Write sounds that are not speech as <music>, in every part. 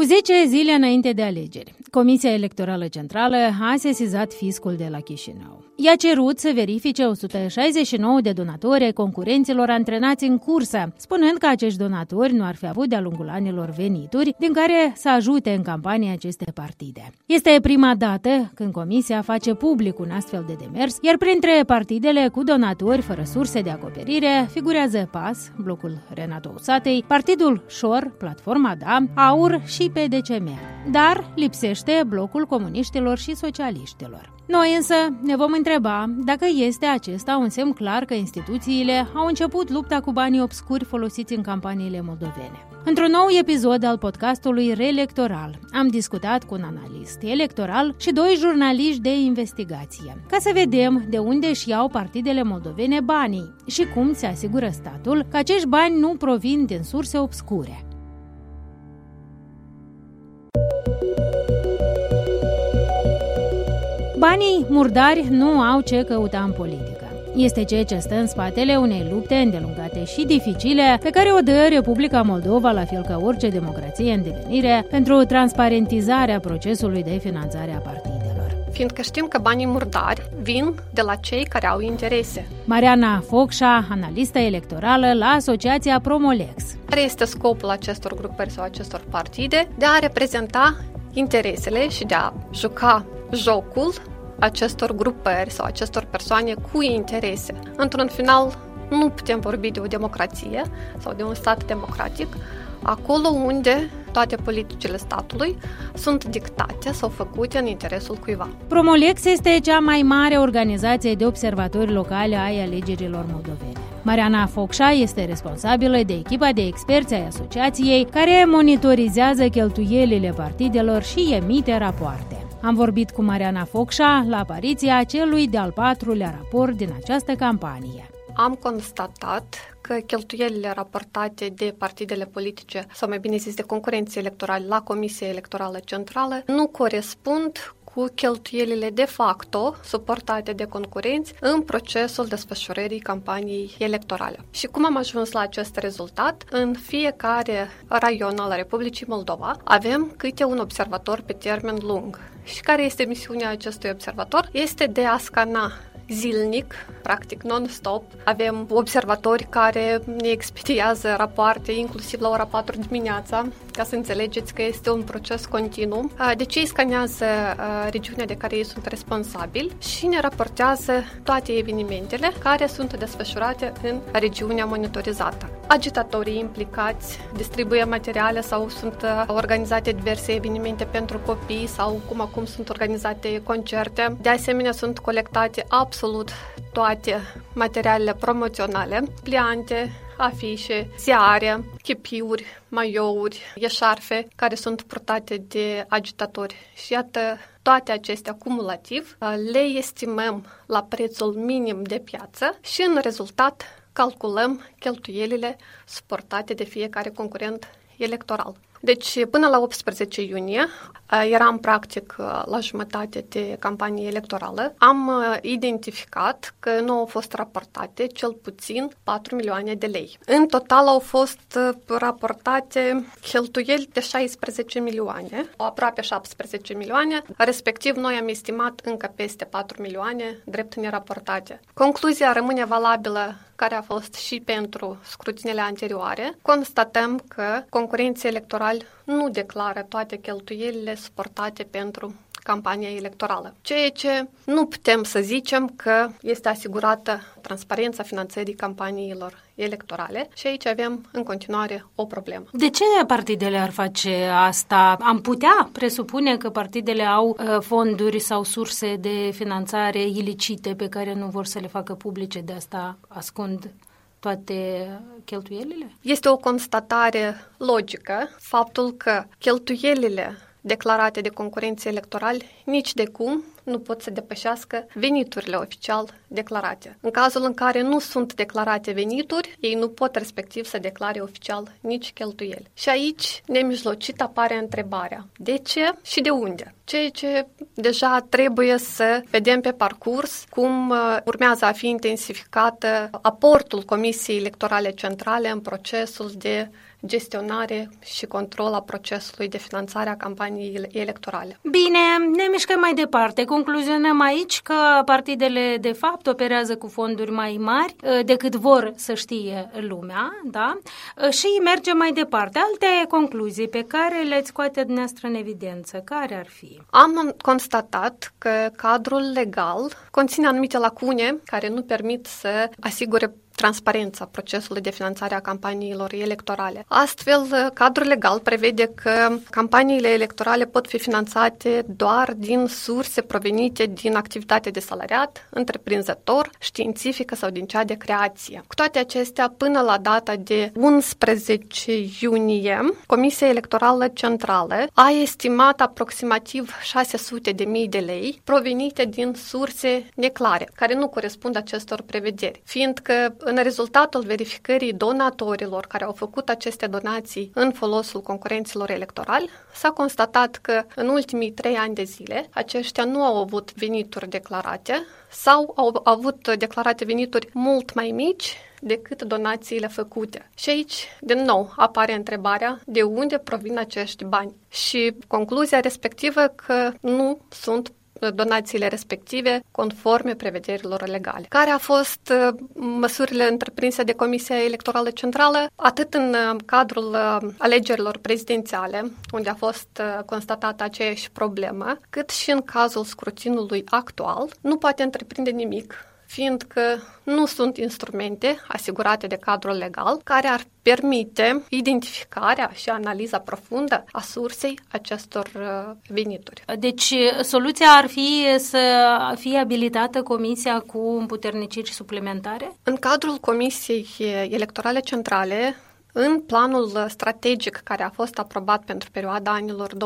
Cu 10 zile înainte de alegeri, Comisia Electorală Centrală a sesizat fiscul de la Chișinău. I-a cerut să verifice 169 de donatori ai concurenților antrenați în cursă, spunând că acești donatori nu ar fi avut de-a lungul anilor venituri din care să ajute în campanie aceste partide. Este prima dată când Comisia face public un astfel de demers, iar printre partidele cu donatori fără surse de acoperire figurează PAS, blocul Renato Usatei, Partidul Șor, Platforma Da, AUR și PDCM. Dar lipsește blocul comuniștilor și socialiștilor. Noi însă ne vom întreba dacă este acesta un semn clar că instituțiile au început lupta cu banii obscuri folosiți în campaniile moldovene. Într-un nou episod al podcastului Reelectoral am discutat cu un analist electoral și doi jurnaliști de investigație, ca să vedem de unde își iau partidele moldovene banii și cum se asigură statul că acești bani nu provin din surse obscure. Banii murdari nu au ce căuta în politică. Este ceea ce stă în spatele unei lupte îndelungate și dificile pe care o dă Republica Moldova, la fel ca orice democrație în devenire, pentru transparentizarea procesului de finanțare a partidelor. Fiindcă știm că banii murdari vin de la cei care au interese. Mariana Focșa, analistă electorală la Asociația Promolex. Care este scopul acestor grupări sau acestor partide? De a reprezenta interesele și de a juca jocul acestor grupări sau acestor persoane cu interese. Într-un final, nu putem vorbi de o democrație sau de un stat democratic, acolo unde toate politicile statului sunt dictate sau făcute în interesul cuiva. Promolex este cea mai mare organizație de observatori locale ai alegerilor moldovene. Mariana Focșa este responsabilă de echipa de experți ai asociației care monitorizează cheltuielile partidelor și emite rapoarte. Am vorbit cu Mariana Focșa la apariția celui de-al patrulea raport din această campanie. Am constatat că cheltuielile raportate de partidele politice, sau mai bine zis de concurenții electorali la Comisia Electorală Centrală, nu corespund cu cheltuielile de facto suportate de concurenți în procesul desfășurării campaniei electorale. Și cum am ajuns la acest rezultat? În fiecare raion al Republicii Moldova avem câte un observator pe termen lung. Și care este misiunea acestui observator? Este de a scana zilnic, practic non-stop. Avem observatori care ne expediază rapoarte, inclusiv la ora 4 dimineața, ca să înțelegeți că este un proces continuu. Deci ei scanează regiunea de care ei sunt responsabili și ne raportează toate evenimentele care sunt desfășurate în regiunea monitorizată. Agitatorii implicați distribuie materiale sau sunt organizate diverse evenimente pentru copii sau cum acum sunt organizate concerte. De asemenea, sunt colectate absolut toate materialele promoționale, pliante, afișe, ziare, chipiuri, maiouri, eșarfe, care sunt purtate de agitatori. Și iată, toate acestea cumulativ le estimăm la prețul minim de piață și în rezultat calculăm cheltuielile suportate de fiecare concurent electoral. Deci, până la 18 iunie, eram practic la jumătate de campanie electorală, am identificat că nu au fost raportate cel puțin 4 milioane de lei. În total au fost raportate cheltuieli de 16 milioane, aproape 17 milioane, respectiv noi am estimat încă peste 4 milioane drept neraportate. Concluzia rămâne valabilă care a fost și pentru scrutinele anterioare, constatăm că concurenții electorali nu declară toate cheltuielile suportate pentru campania electorală. Ceea ce nu putem să zicem că este asigurată transparența finanțării campaniilor electorale și aici avem în continuare o problemă. De ce partidele ar face asta? Am putea presupune că partidele au uh, fonduri sau surse de finanțare ilicite pe care nu vor să le facă publice, de asta ascund toate cheltuielile? Este o constatare logică faptul că cheltuielile declarate de concurenții electorali nici de cum nu pot să depășească veniturile oficial declarate. În cazul în care nu sunt declarate venituri, ei nu pot respectiv să declare oficial nici cheltuieli. Și aici, nemijlocit, apare întrebarea. De ce și de unde? Ceea ce deja trebuie să vedem pe parcurs cum uh, urmează a fi intensificată aportul Comisiei Electorale Centrale în procesul de gestionare și control a procesului de finanțare a campaniei electorale. Bine, ne mișcăm mai departe. Concluzionăm aici că partidele de fapt operează cu fonduri mai mari uh, decât vor să știe lumea, da? Uh, și mergem mai departe. Alte concluzii pe care le-ați scoate dumneavoastră în evidență, care ar fi? Am constatat că cadrul legal conține anumite lacune care nu permit să asigure transparența procesului de finanțare a campaniilor electorale. Astfel, cadrul legal prevede că campaniile electorale pot fi finanțate doar din surse provenite din activitate de salariat, întreprinzător, științifică sau din cea de creație. Cu toate acestea, până la data de 11 iunie, Comisia Electorală Centrală a estimat aproximativ 600 de mii de lei provenite din surse neclare, care nu corespund acestor prevederi, fiindcă în rezultatul verificării donatorilor care au făcut aceste donații în folosul concurenților electorali, s-a constatat că în ultimii trei ani de zile aceștia nu au avut venituri declarate sau au avut declarate venituri mult mai mici decât donațiile făcute. Și aici, din nou, apare întrebarea de unde provin acești bani. Și concluzia respectivă că nu sunt donațiile respective conforme prevederilor legale. Care a fost uh, măsurile întreprinse de Comisia Electorală Centrală, atât în uh, cadrul uh, alegerilor prezidențiale, unde a fost constatată aceeași problemă, cât și în cazul scrutinului actual, nu poate întreprinde nimic fiindcă nu sunt instrumente asigurate de cadrul legal care ar permite identificarea și analiza profundă a sursei acestor uh, venituri. Deci, soluția ar fi să fie abilitată Comisia cu împuterniciri suplimentare? În cadrul Comisiei Electorale Centrale, în planul strategic care a fost aprobat pentru perioada anilor 2020-2023,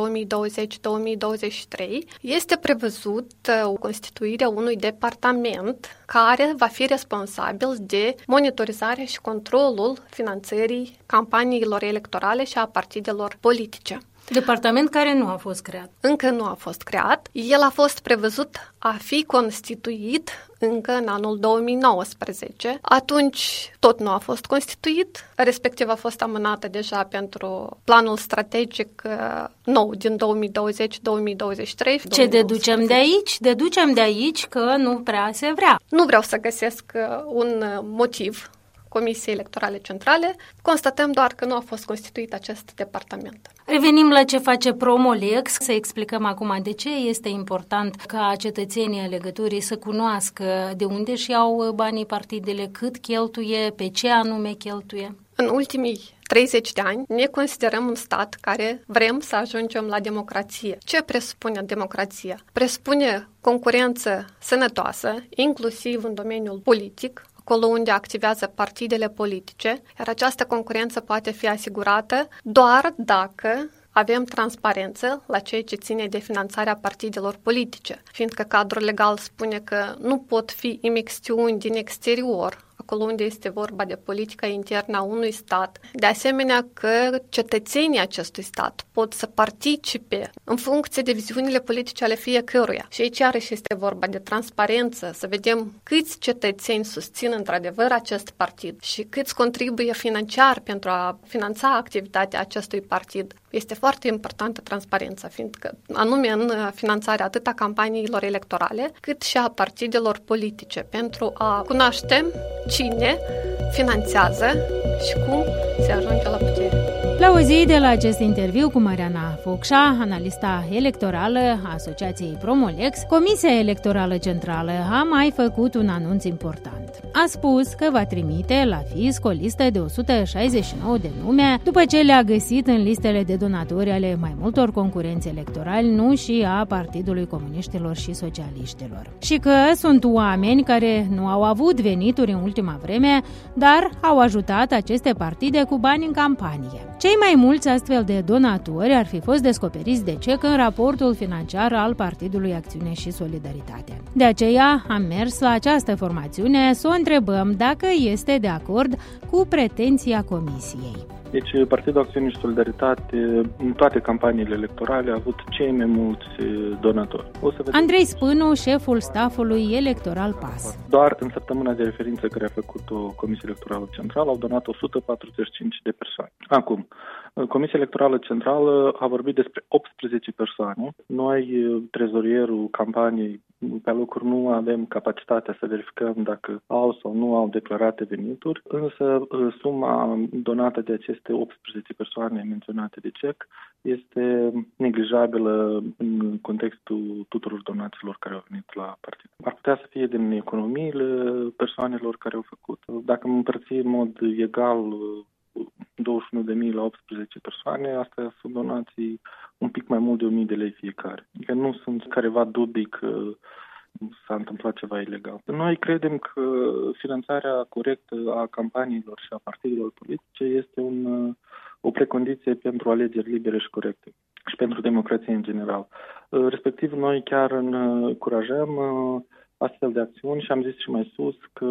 este prevăzut uh, constituirea unui departament care va fi responsabil de monitorizarea și controlul finanțării campaniilor electorale și a partidelor politice. Departament care nu a fost creat. Încă nu a fost creat. El a fost prevăzut a fi constituit încă în anul 2019. Atunci tot nu a fost constituit, respectiv a fost amânată deja pentru planul strategic uh, nou din 2020-2023. Ce deducem de aici? Deducem de aici că nu prea se vrea. Nu vreau să găsesc uh, un uh, motiv Comisiei Electorale Centrale, constatăm doar că nu a fost constituit acest departament. Revenim la ce face Promolex, să explicăm acum de ce este important ca cetățenii alegătorii să cunoască de unde și au banii partidele, cât cheltuie, pe ce anume cheltuie. În ultimii 30 de ani ne considerăm un stat care vrem să ajungem la democrație. Ce presupune democrația? Presupune concurență sănătoasă, inclusiv în domeniul politic, acolo unde activează partidele politice, iar această concurență poate fi asigurată doar dacă avem transparență la ceea ce ține de finanțarea partidelor politice, fiindcă cadrul legal spune că nu pot fi imixtiuni din exterior acolo unde este vorba de politica internă a unui stat. De asemenea că cetățenii acestui stat pot să participe în funcție de viziunile politice ale fiecăruia. Și aici iarăși este vorba de transparență, să vedem câți cetățeni susțin într-adevăr acest partid și câți contribuie financiar pentru a finanța activitatea acestui partid. Este foarte importantă transparența, fiindcă anume în finanțarea atât a campaniilor electorale, cât și a partidelor politice, pentru a cunoaște cine finanțează și cum se ajunge la putere. La o zi de la acest interviu cu Mariana Focșa, analista electorală a Asociației Promolex, Comisia Electorală Centrală a mai făcut un anunț important. A spus că va trimite la fisc o listă de 169 de nume după ce le-a găsit în listele de donatori ale mai multor concurenți electorali, nu și a Partidului Comuniștilor și Socialiștilor. Și că sunt oameni care nu au avut venituri în ultima vreme, dar au ajutat aceste partide cu bani în campanie. Cei mai mulți astfel de donatori ar fi fost descoperiți de CEC în raportul financiar al Partidului Acțiune și Solidaritate. De aceea am mers la această formațiune să o întrebăm dacă este de acord cu pretenția Comisiei. Deci Partidul Acțiune și Solidaritate în toate campaniile electorale a avut cei mai mulți donatori. O să vedem. Andrei Spânu, șeful stafului electoral PAS. Doar în săptămâna de referință care a făcut-o Comisia Electorală Centrală au donat 145 de persoane. Acum, Comisia Electorală Centrală a vorbit despre 18 persoane. Noi, trezorierul campaniei pe lucruri nu avem capacitatea să verificăm dacă au sau nu au declarate venituri, însă suma donată de aceste 18 persoane menționate de CEC este neglijabilă în contextul tuturor donațiilor care au venit la partid. Ar putea să fie din economiile persoanelor care au făcut. Dacă mă împărți în mod egal 21.000 la 18 persoane, astea sunt donații un pic mai mult de 1.000 de lei fiecare. Adică nu sunt careva dubii că s-a întâmplat ceva ilegal. Noi credem că finanțarea corectă a campaniilor și a partidelor politice este un, o precondiție pentru alegeri libere și corecte și pentru democrație în general. Respectiv, noi chiar încurajăm astfel de acțiuni și am zis și mai sus că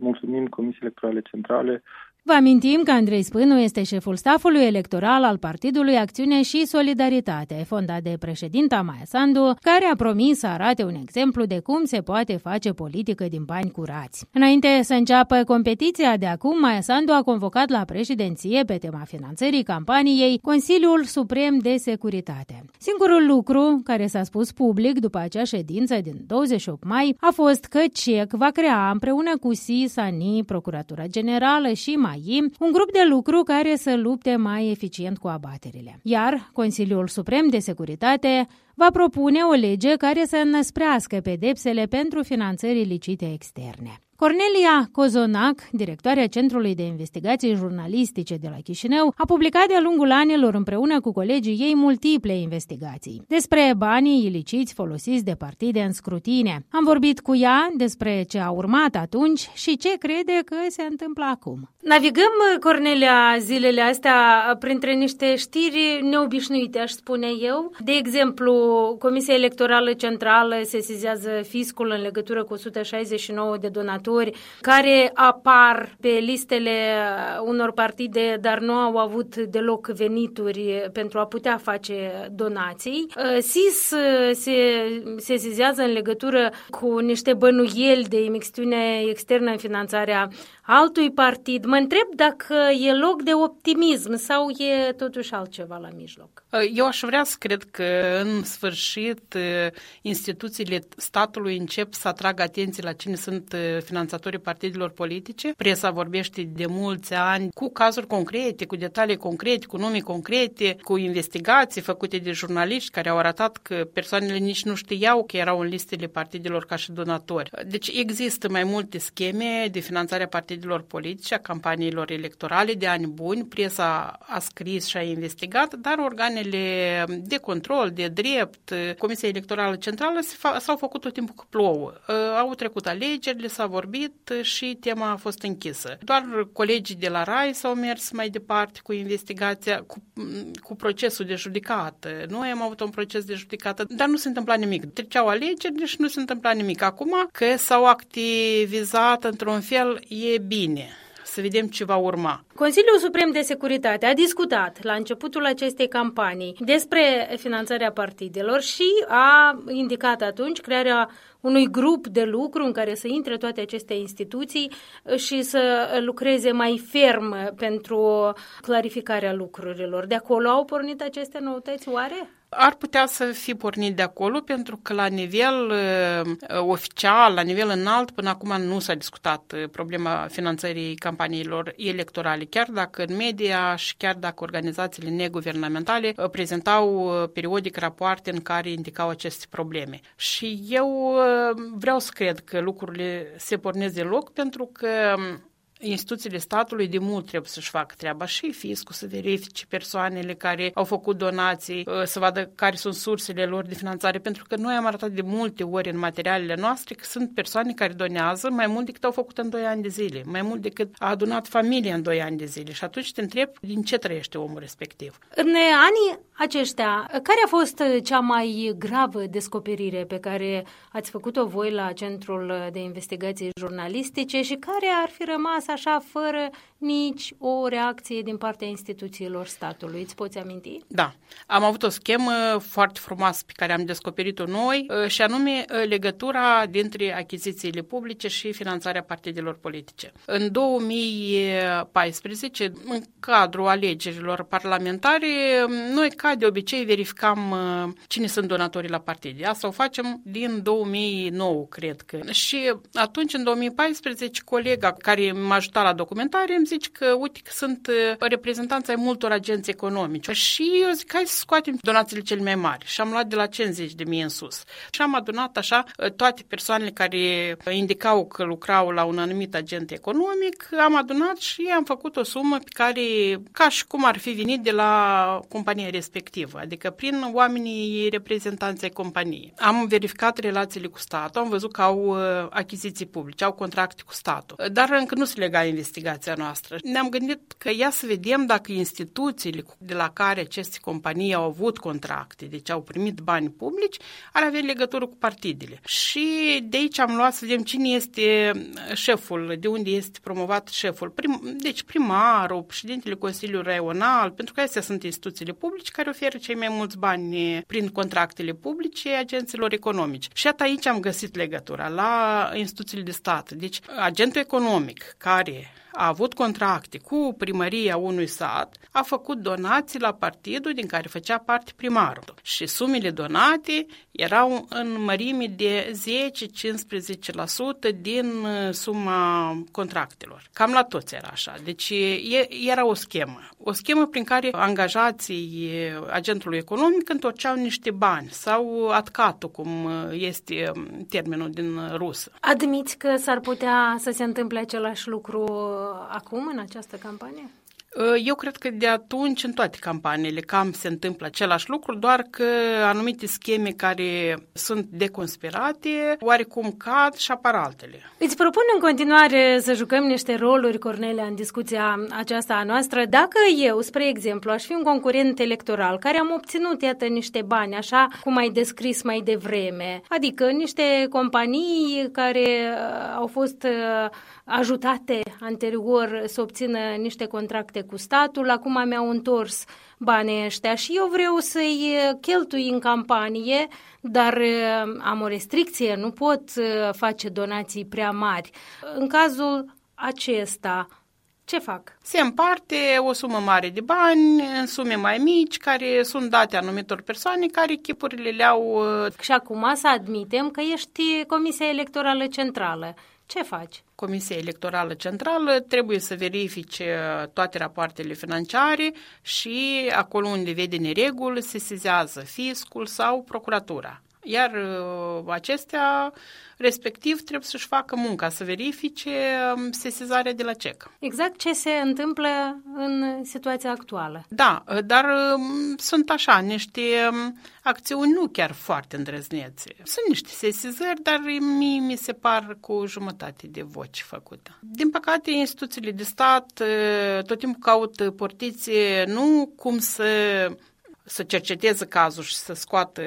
mulțumim Comisiei Electorale Centrale Vă amintim că Andrei Spânu este șeful stafului electoral al Partidului Acțiune și Solidaritate, fondat de președinta Maia Sandu, care a promis să arate un exemplu de cum se poate face politică din bani curați. Înainte să înceapă competiția de acum, Maia Sandu a convocat la președinție pe tema finanțării campaniei Consiliul Suprem de Securitate. Singurul lucru care s-a spus public după acea ședință din 28 mai a fost că CEC va crea împreună cu SISANI, Procuratura Generală și mai MAI, un grup de lucru care să lupte mai eficient cu abaterile. Iar Consiliul Suprem de Securitate va propune o lege care să înăsprească pedepsele pentru finanțări ilicite externe. Cornelia Cozonac, directoarea Centrului de Investigații Jurnalistice de la Chișinău, a publicat de-a lungul anilor împreună cu colegii ei multiple investigații despre banii iliciți folosiți de partide în scrutine. Am vorbit cu ea despre ce a urmat atunci și ce crede că se întâmplă acum. Navigăm, Cornelia, zilele astea printre niște știri neobișnuite, aș spune eu. De exemplu, Comisia Electorală Centrală sesizează fiscul în legătură cu 169 de donatori candidatori care apar pe listele unor partide, dar nu au avut deloc venituri pentru a putea face donații. SIS se sesizează în legătură cu niște bănuieli de imixtiune externă în finanțarea altui partid. Mă întreb dacă e loc de optimism sau e totuși altceva la mijloc. Eu aș vrea să cred că în sfârșit instituțiile statului încep să atragă atenție la cine sunt finanțatorii partidelor politice. Presa vorbește de mulți ani cu cazuri concrete, cu detalii concrete, cu nume concrete, cu investigații făcute de jurnaliști care au arătat că persoanele nici nu știau că erau în listele partidelor ca și donatori. Deci există mai multe scheme de finanțare a partidelor partidelor politice, a campaniilor electorale de ani buni. Presa a scris și a investigat, dar organele de control, de drept, Comisia Electorală Centrală s-au făcut tot timpul cu plouă. Ă, au trecut alegerile, s-a vorbit și tema a fost închisă. Doar colegii de la RAI s-au mers mai departe cu investigația, cu, cu procesul de judecată. Noi am avut un proces de judecată, dar nu se întâmpla nimic. Treceau alegeri, deci nu se întâmpla nimic. Acum că s-au activizat într-un fel, e bine să vedem ce va urma. Consiliul Suprem de Securitate a discutat la începutul acestei campanii despre finanțarea partidelor și a indicat atunci crearea unui grup de lucru în care să intre toate aceste instituții și să lucreze mai ferm pentru clarificarea lucrurilor. De acolo au pornit aceste noutăți oare? Ar putea să fi pornit de acolo pentru că la nivel uh, oficial, la nivel înalt, până acum nu s-a discutat uh, problema finanțării campaniilor electorale, chiar dacă în media și chiar dacă organizațiile neguvernamentale uh, prezentau uh, periodic rapoarte în care indicau aceste probleme. Și eu uh, vreau să cred că lucrurile se pornesc de loc pentru că um, instituțiile statului de mult trebuie să-și facă treaba și fiscul să verifice persoanele care au făcut donații, uh, să vadă care sunt sursele lor de finanțare, pentru că noi am arătat de multe ori în materialele noastre că sunt persoane care donează mai mult decât au făcut în 2 ani de zile, mai mult decât a adunat familia în 2 ani de zile și atunci te întrebi din ce trăiește omul respectiv. În anii aceștia, care a fost cea mai gravă descoperire pe care ați făcut-o voi la Centrul de Investigații Jurnalistice și care ar fi rămas așa fără nici o reacție din partea instituțiilor statului. Îți poți aminti? Da. Am avut o schemă foarte frumoasă pe care am descoperit-o noi uh, și anume uh, legătura dintre achizițiile publice și finanțarea partidelor politice. În 2014, în cadrul alegerilor parlamentare, noi ca de obicei verificam uh, cine sunt donatorii la partide. Asta o facem din 2009, cred că. Și atunci, în 2014, colega care m-a ajutat la documentare îmi zice că, uite, că sunt uh, reprezentanți ai multor agenți economici. Și eu zic, hai să scoatem donațiile cele mai mari. Și am luat de la 50 de mii în sus. Și am adunat așa uh, toate persoanele care indicau că lucrau la un anumit agent economic, am adunat și am făcut o sumă pe care, ca și cum ar fi venit de la compania respectivă, adică prin oamenii reprezentanți ai companiei. Am verificat relațiile cu statul, am văzut că au uh, achiziții publice, au contracte cu statul, dar încă nu se lega investigația noastră. Ne-am gândit că ia să vedem dacă instituțiile de la care aceste companii au avut contracte, deci au primit bani publici, ar avea legătură cu partidele. Și de aici am luat să vedem cine este șeful, de unde este promovat șeful. Prim, deci primarul, președintele Consiliului Raional, pentru că astea sunt instituțiile publice care oferă cei mai mulți bani prin contractele publice agenților economici. Și atât aici am găsit legătura la instituțiile de stat. Deci agentul economic care a avut contracte cu primăria unui sat, a făcut donații la partidul din care făcea parte primarul. Și sumele donate erau în mărime de 10-15% din uh, suma contractelor. Cam la toți era așa. Deci era o schemă. O schemă prin care angajații agentului economic întorceau niște bani sau atcatul, cum uh, este um, termenul din rusă. Admiți că s-ar putea să se întâmple același lucru acum, în această campanie? Ă, eu cred că de atunci, în toate campaniile, cam se întâmplă același lucru, doar că anumite scheme care sunt deconspirate, oarecum cad și apar altele. Îți propun în continuare să jucăm niște roluri, Cornelia, în discuția aceasta a noastră. Dacă eu, spre exemplu, aș fi un concurent electoral care am obținut, iată, niște bani, așa cum ai descris mai devreme, adică niște companii care uh, au fost uh, ajutate anterior să obțină niște contracte cu statul, acum mi-au întors banii ăștia și eu vreau să-i cheltui în campanie, dar uh, am o restricție, nu pot uh, face donații prea mari. În cazul acesta, ce fac? Se împarte o sumă mare de bani în sume mai mici care sunt date anumitor persoane care chipurile le-au... Uh, și acum să admitem că ești Comisia Electorală Centrală ce faci? Comisia Electorală Centrală trebuie să verifice toate rapoartele financiare și acolo unde vede nereguli se sezează fiscul sau procuratura. Iar uh, acestea, respectiv, trebuie să-și facă munca, să verifice um, sesizarea de la CEC. Exact ce se întâmplă în situația actuală. Da, uh, dar um, sunt așa, niște um, acțiuni nu chiar foarte îndrăznețe. Sunt niște sesizări, dar mie mi se par cu jumătate de voci făcută. Din păcate, instituțiile de stat uh, tot timpul caută portiție nu cum să să cerceteze cazul și să scoată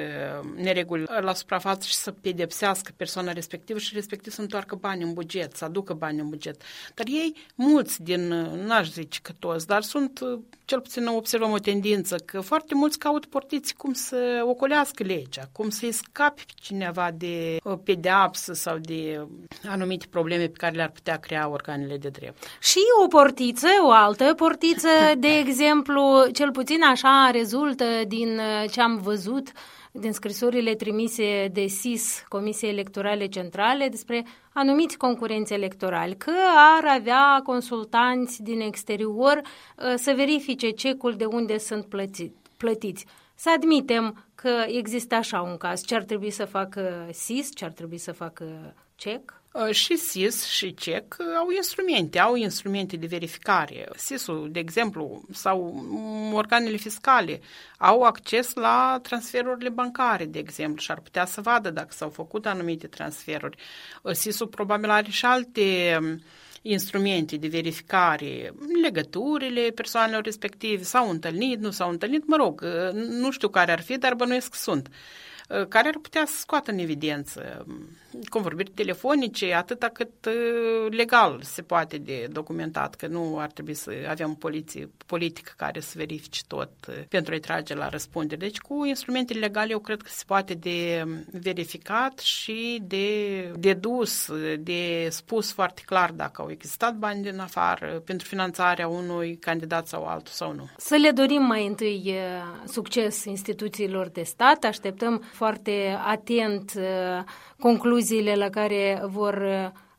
nereguli la suprafață și să pedepsească persoana respectivă și respectiv să întoarcă bani în buget, să aducă bani în buget. Dar ei, mulți din, n-aș zice că toți, dar sunt, cel puțin observăm o tendință, că foarte mulți caut portiți cum să ocolească legea, cum să-i scape cineva de pedeapsă sau de anumite probleme pe care le-ar putea crea organele de drept. Și o portiță, o altă portiță, <laughs> de exemplu, cel puțin așa rezultă din uh, ce am văzut din scrisorile trimise de SIS, Comisiei Electorale Centrale, despre anumiți concurenți electorali, că ar avea consultanți din exterior uh, să verifice cecul de unde sunt plătiți. Să admitem că există așa un caz. Ce ar trebui să facă SIS, ce ar trebui să facă CEC? Uh, și SIS și CEC au instrumente, au instrumente de verificare. SIS-ul, de exemplu, sau organele fiscale au acces la transferurile bancare, de exemplu, și ar putea să vadă dacă s-au făcut anumite transferuri. Uh, SIS-ul probabil are și alte um, instrumente de verificare, legăturile persoanelor respective, s-au întâlnit, nu s-au întâlnit, mă rog, uh, nu știu care ar fi, dar bănuiesc că sunt. uh, care ar putea să scoată în evidență um, convorbiri telefonice atâta cât uh, legal se poate de documentat, că nu ar trebui să avem poliție, politică care să verifice tot pentru a-i trage la răspundere. Deci cu instrumentele legale eu cred că se poate de um, verificat și de dedus, de spus foarte clar dacă au existat bani din afară pentru finanțarea unui candidat sau altul sau nu. Să le dorim mai întâi succes instituțiilor de stat, așteptăm foarte atent concluziile la care vor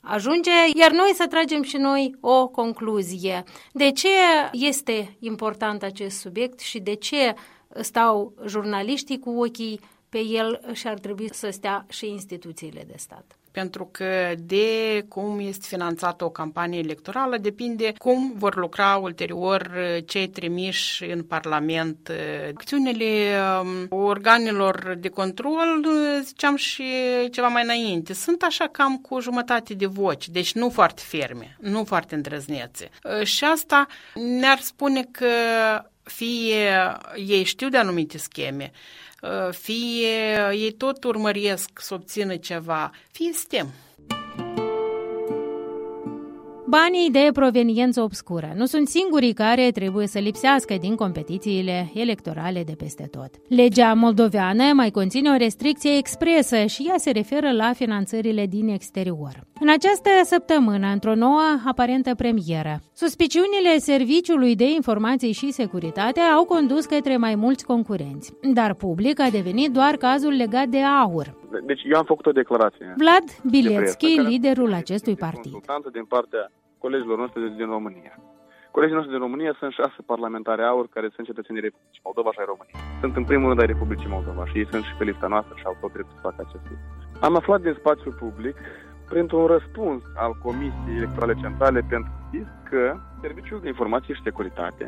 ajunge, iar noi să tragem și noi o concluzie. De ce este important acest subiect și de ce stau jurnaliștii cu ochii pe el și ar trebui să stea și instituțiile de stat? Pentru că de cum este finanțată o campanie electorală depinde cum vor lucra ulterior cei trimiși în Parlament. Acțiunile um, organelor de control, ziceam și ceva mai înainte, sunt așa cam cu jumătate de voci, deci nu foarte ferme, nu foarte îndrăznețe. Și asta ne-ar spune că fie ei știu de anumite scheme, fie ei tot urmăresc să obțină ceva, fie sistem. Banii de proveniență obscură nu sunt singurii care trebuie să lipsească din competițiile electorale de peste tot. Legea moldoveană mai conține o restricție expresă și ea se referă la finanțările din exterior. În această săptămână, într-o nouă aparentă premieră, suspiciunile Serviciului de Informații și Securitate au condus către mai mulți concurenți, dar public a devenit doar cazul legat de aur. Deci eu am făcut o declarație. Vlad Bilețchi, liderul acestui partid. din partea colegilor noștri din România. Colegii noștri din România sunt șase parlamentari aur care sunt cetățenii Republicii Moldova și ai României. Sunt în primul rând ai Republicii Moldova și ei sunt și pe lista noastră și au tot dreptul să facă acest lucru. Am aflat din spațiul public, printr-un răspuns al Comisiei Electorale Centrale pentru FIS, că Serviciul de Informație și Securitate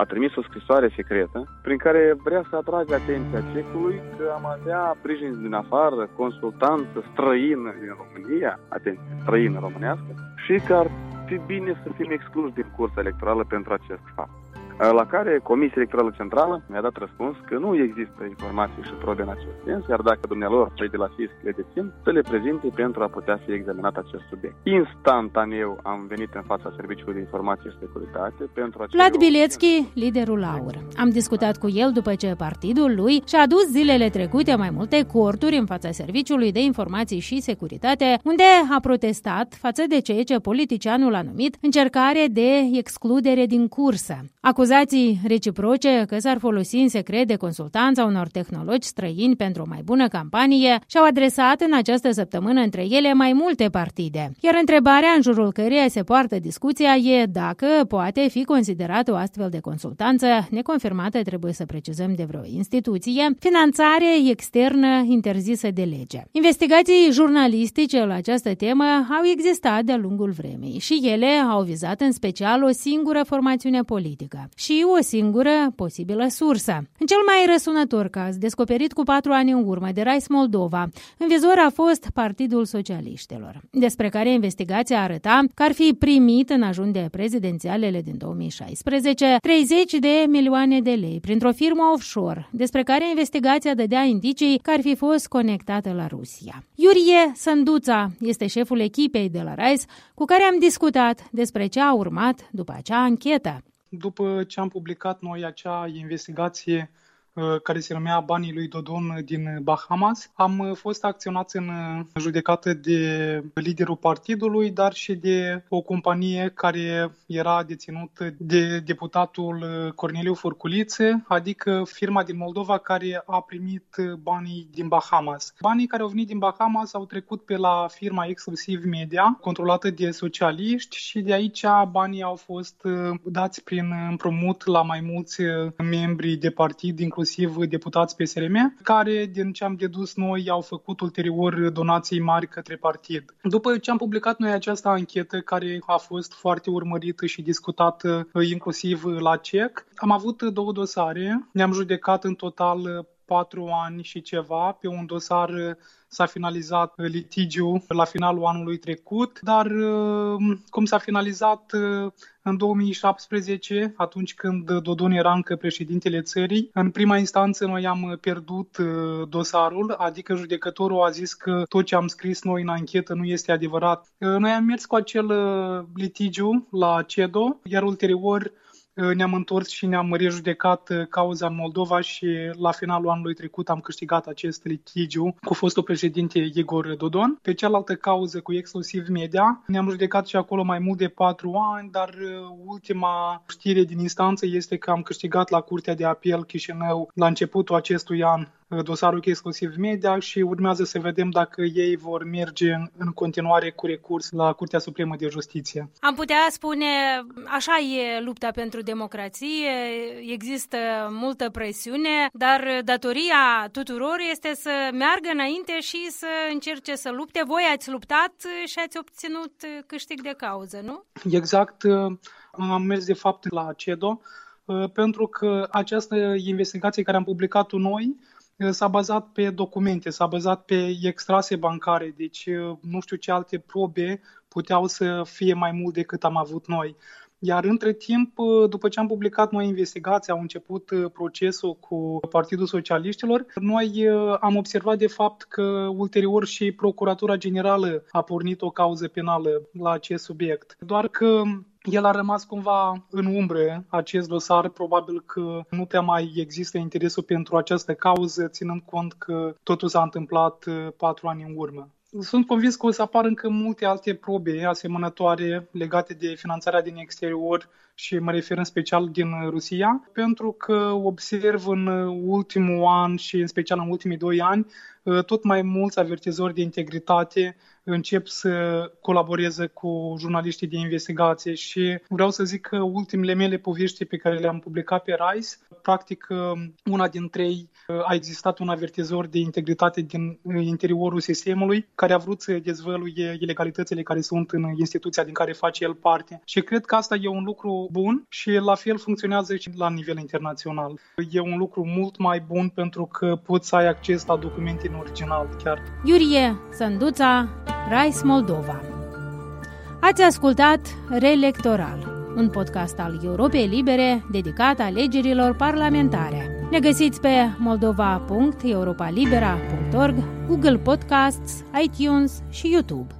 a trimis o scrisoare secretă prin care vrea să atragă atenția cecului că am avea sprijin din afară, consultanță străină din România, atenție, străină românească, și că ar fi bine să fim excluși din cursa electorală pentru acest fapt. La care Comisia Electorală Centrală mi-a dat răspuns că nu există informații și probe în acest sens, iar dacă dumnealor, cei de la FISC, le dețin, să le prezinte pentru a putea fi examinat acest subiect. Instantaneu am venit în fața Serviciului de Informație și Securitate pentru a... Vlad Bilețchi, liderul AUR. Am discutat cu el după ce partidul lui și-a dus zilele trecute mai multe corturi în fața Serviciului de Informații și Securitate, unde a protestat față de ceea ce politicianul a numit încercare de excludere din cursă. Acuz Acuzații reciproce că s-ar folosi în secret de consultanța unor tehnologi străini pentru o mai bună campanie și-au adresat în această săptămână între ele mai multe partide. Iar întrebarea în jurul căreia se poartă discuția e dacă poate fi considerată o astfel de consultanță neconfirmată, trebuie să precizăm de vreo instituție, finanțare externă interzisă de lege. Investigații jurnalistice la această temă au existat de-a lungul vremii și ele au vizat în special o singură formațiune politică și o singură posibilă sursă. În cel mai răsunător caz, descoperit cu patru ani în urmă de Rais Moldova, în vizor a fost Partidul Socialiștilor, despre care investigația arăta că ar fi primit în ajunde prezidențialele din 2016 30 de milioane de lei printr-o firmă offshore, despre care investigația dădea indicii că ar fi fost conectată la Rusia. Iurie Sânduța este șeful echipei de la RISE cu care am discutat despre ce a urmat după acea anchetă după ce am publicat noi acea investigație Uh, care se numea Banii lui Dodon din Bahamas. Am uh, fost acționați în uh, judecată de liderul partidului, dar și de o companie care era deținută de deputatul Corneliu Furculițe, adică firma din Moldova care a primit banii din Bahamas. Banii care au venit din Bahamas au trecut pe la firma Exclusiv Media, controlată de socialiști și de aici banii au fost dați prin împrumut la mai mulți membri de partid, inclusiv inclusiv deputați PSRM, care, din ce am dedus noi, au făcut ulterior donații mari către partid. După ce am publicat noi această anchetă, care a fost foarte urmărită și discutată inclusiv la CEC, am avut două dosare. Ne-am judecat în total patru ani și ceva. Pe un dosar s-a finalizat litigiu la finalul anului trecut, dar cum s-a finalizat în 2017, atunci când Dodon era încă președintele țării, în prima instanță noi am pierdut dosarul, adică judecătorul a zis că tot ce am scris noi în anchetă nu este adevărat. Noi am mers cu acel litigiu la CEDO, iar ulterior Uh, ne-am întors și ne-am rejudecat uh, cauza în Moldova și la finalul anului trecut am câștigat acest litigiu cu fostul președinte Igor Dodon. Pe cealaltă cauză cu exclusiv media ne-am judecat și acolo mai mult de patru ani, dar uh, ultima știre din instanță este că am câștigat la Curtea de Apel Chișinău la începutul acestui an dosarul exclusiv media și urmează să vedem dacă ei vor merge în continuare cu recurs la Curtea Supremă de Justiție. Am putea spune, așa e lupta pentru democrație, există multă presiune, dar datoria tuturor este să meargă înainte și să încerce să lupte. Voi ați luptat și ați obținut câștig de cauză, nu? Exact. Am mers de fapt la CEDO pentru că această investigație care am publicat-o noi s-a bazat pe documente, s-a bazat pe extrase bancare, deci nu știu ce alte probe puteau să fie mai mult decât am avut noi. Iar între timp, după ce am publicat noi investigația, au început procesul cu Partidul Socialiștilor, noi am observat de fapt că ulterior și Procuratura Generală a pornit o cauză penală la acest subiect. Doar că el a rămas cumva în umbră acest dosar, probabil că nu prea mai există interesul pentru această cauză, ținând cont că totul s-a întâmplat uh, patru ani în urmă. Sunt convins că o să apară încă multe alte probe asemănătoare legate de finanțarea din exterior și mă refer în special din Rusia, pentru că observ în ultimul an și în special în ultimii doi ani uh, tot mai mulți avertizori de integritate încep să colaboreze cu jurnaliștii de investigație și vreau să zic că ultimele mele povești pe care le-am publicat pe RISE, practic una din trei a existat un avertizor de integritate din interiorul sistemului care a vrut să dezvăluie ilegalitățile care sunt în instituția din care face el parte. Și cred că asta e un lucru bun și la fel funcționează și la nivel internațional. E un lucru mult mai bun pentru că poți să ai acces la documente în original chiar. Iurie Sânduța, Rice Moldova. Ați ascultat Relectoral, un podcast al Europei Libere dedicat alegerilor parlamentare. Ne găsiți pe moldova.europalibera.org, Google Podcasts, iTunes și YouTube.